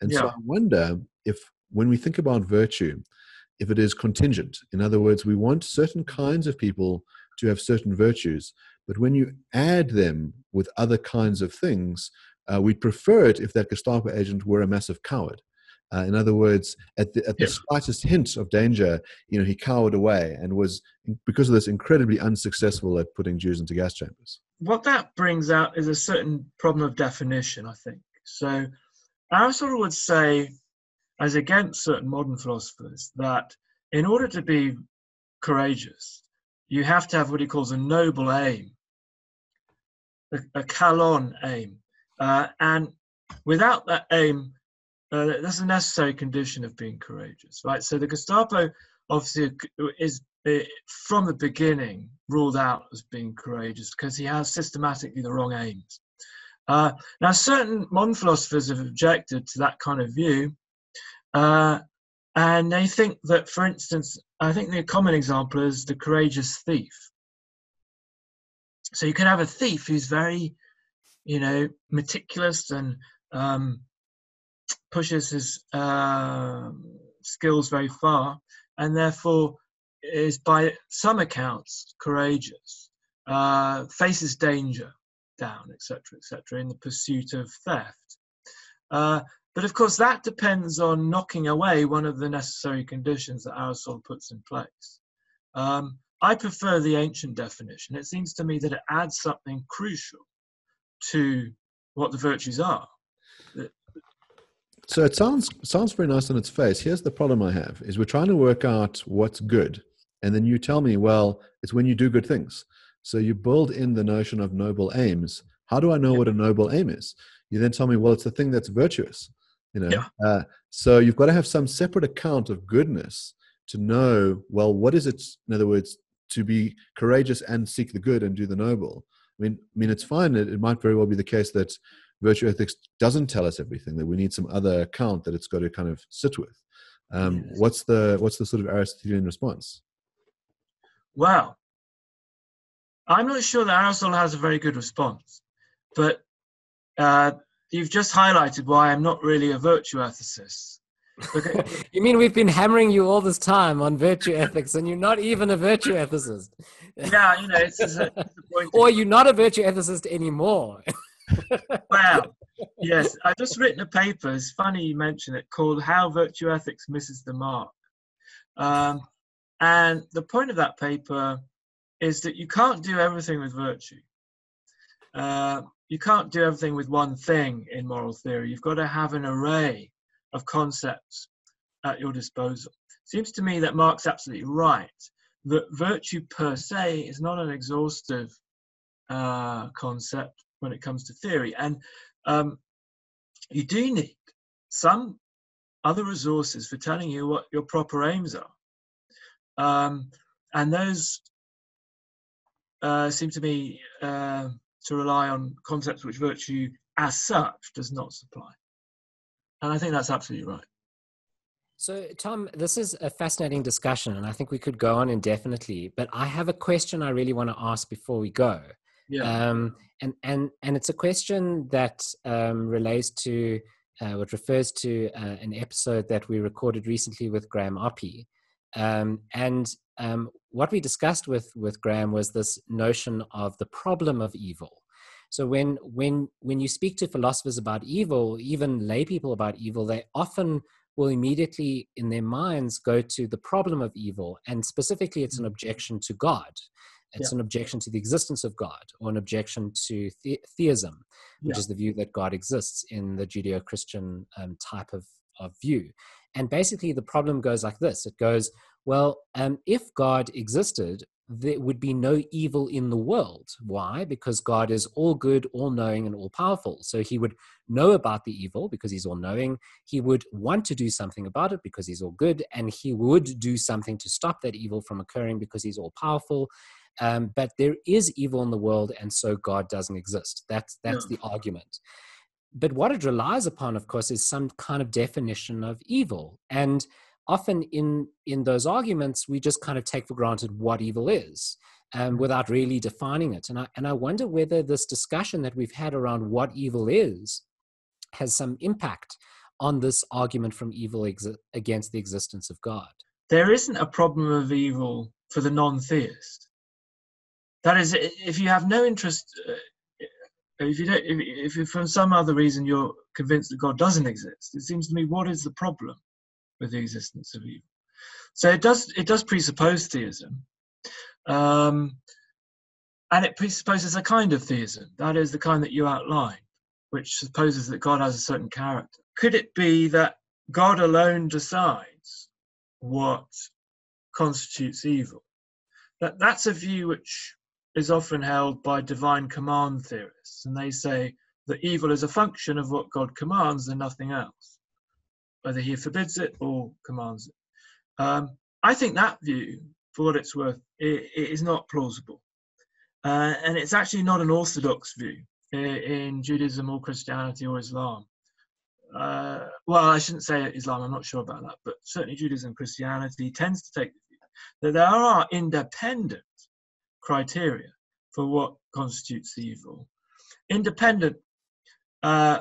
And yeah. so I wonder if, when we think about virtue, if it is contingent. In other words, we want certain kinds of people to have certain virtues, but when you add them with other kinds of things, uh, we'd prefer it if that Gestapo agent were a massive coward. Uh, in other words, at the, at the yeah. slightest hint of danger, you know, he cowered away and was, because of this, incredibly unsuccessful at putting Jews into gas chambers. What that brings out is a certain problem of definition, I think. So Aristotle would say, as against certain modern philosophers, that in order to be courageous, you have to have what he calls a noble aim, a, a kalon aim. Uh, and without that aim, uh, that's a necessary condition of being courageous, right? So the Gestapo obviously is uh, from the beginning ruled out as being courageous because he has systematically the wrong aims. Uh, now, certain modern philosophers have objected to that kind of view, uh, and they think that, for instance, I think the common example is the courageous thief. So you can have a thief who's very, you know, meticulous and um, pushes his uh, skills very far, and therefore is by some accounts courageous, uh, faces danger down, etc., etc., in the pursuit of theft. Uh, but of course, that depends on knocking away one of the necessary conditions that Aristotle puts in place. Um, I prefer the ancient definition. It seems to me that it adds something crucial to what the virtues are. So it sounds sounds very nice on its face. Here's the problem I have: is we're trying to work out what's good, and then you tell me, well, it's when you do good things. So you build in the notion of noble aims. How do I know what a noble aim is? You then tell me, well, it's the thing that's virtuous. You know, yeah. uh, so you've got to have some separate account of goodness to know, well, what is it? In other words, to be courageous and seek the good and do the noble. I mean, I mean, it's fine. It, it might very well be the case that virtue ethics doesn't tell us everything that we need some other account that it's got to kind of sit with. Um, yes. what's the what's the sort of aristotelian response? Well i'm not sure that aristotle has a very good response but uh, you've just highlighted why i'm not really a virtue ethicist. You mean we've been hammering you all this time on virtue ethics and you're not even a virtue ethicist? Yeah you know it's, it's a, it's or you're not a virtue ethicist anymore wow. Yes, I've just written a paper. It's funny you mention it called "How Virtue Ethics Misses the Mark," um, and the point of that paper is that you can't do everything with virtue. Uh, you can't do everything with one thing in moral theory. You've got to have an array of concepts at your disposal. Seems to me that Mark's absolutely right that virtue per se is not an exhaustive uh, concept when it comes to theory. And um, you do need some other resources for telling you what your proper aims are. Um, and those uh, seem to me uh, to rely on concepts which virtue as such does not supply. And I think that's absolutely right. So, Tom, this is a fascinating discussion, and I think we could go on indefinitely. But I have a question I really want to ask before we go. Yeah. Um, and and and it's a question that um, relates to uh, what refers to uh, an episode that we recorded recently with Graham Oppy. Um, and um, what we discussed with with Graham was this notion of the problem of evil. So when when when you speak to philosophers about evil, even lay people about evil, they often will immediately in their minds go to the problem of evil, and specifically, it's an mm. objection to God. It's yeah. an objection to the existence of God or an objection to the- theism, which yeah. is the view that God exists in the Judeo Christian um, type of, of view. And basically, the problem goes like this it goes, well, um, if God existed, there would be no evil in the world. Why? Because God is all good, all knowing, and all powerful. So he would know about the evil because he's all knowing. He would want to do something about it because he's all good. And he would do something to stop that evil from occurring because he's all powerful. Um, but there is evil in the world, and so God doesn't exist. That's that's Yeah. the argument. But what it relies upon, of course, is some kind of definition of evil. And often in in those arguments, we just kind of take for granted what evil is, um, without really defining it. And I and I wonder whether this discussion that we've had around what evil is has some impact on this argument from evil exi- against the existence of God. there isn't a problem of evil for the non-theist. That is, if you have no interest, uh, if you don't, if, if for some other reason you're convinced that God doesn't exist, it seems to me what is the problem with the existence of evil? So it does it does presuppose theism, um, and it presupposes a kind of theism. That is the kind that you outlined, which supposes that God has a certain character. Could it be that God alone decides what constitutes evil. That, that's a view which is often held by divine command theorists, and they say that evil is a function of what God commands and nothing else, whether he forbids it or commands it. Um, I think that view, for what it's worth, i it is not plausible. Uh, and it's actually not an orthodox view in Judaism or Christianity or Islam uh, well, I shouldn't say Islam, I'm not sure about that, but certainly Judaism and Christianity tends to take the view that there are independent criteria for what constitutes evil, independent uh,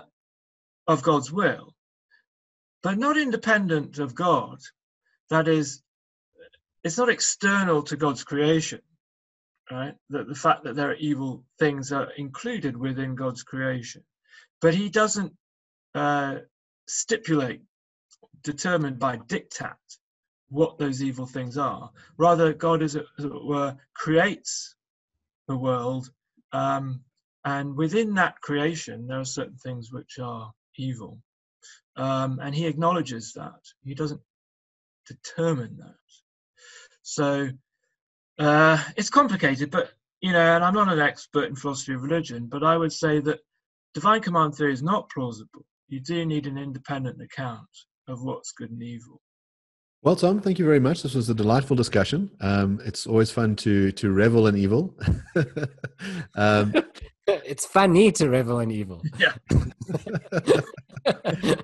of God's will, but not independent of God. That is, it's not external to God's creation, right? That the fact that there are evil things are included within God's creation, but He doesn't uh, stipulate, determined by diktat, what those evil things are. Rather, God, as it, as it were, creates the world, um, and within that creation, there are certain things which are evil. Um, and He acknowledges that. He doesn't determine that. So uh, it's complicated, but you know, and I'm not an expert in philosophy of religion, but I would say that divine command theory is not plausible you do need an independent account of what's good and evil. Well, Tom, thank you very much. This was a delightful discussion. Um, it's always fun to to revel in evil. um, it's funny to revel in evil. Yeah.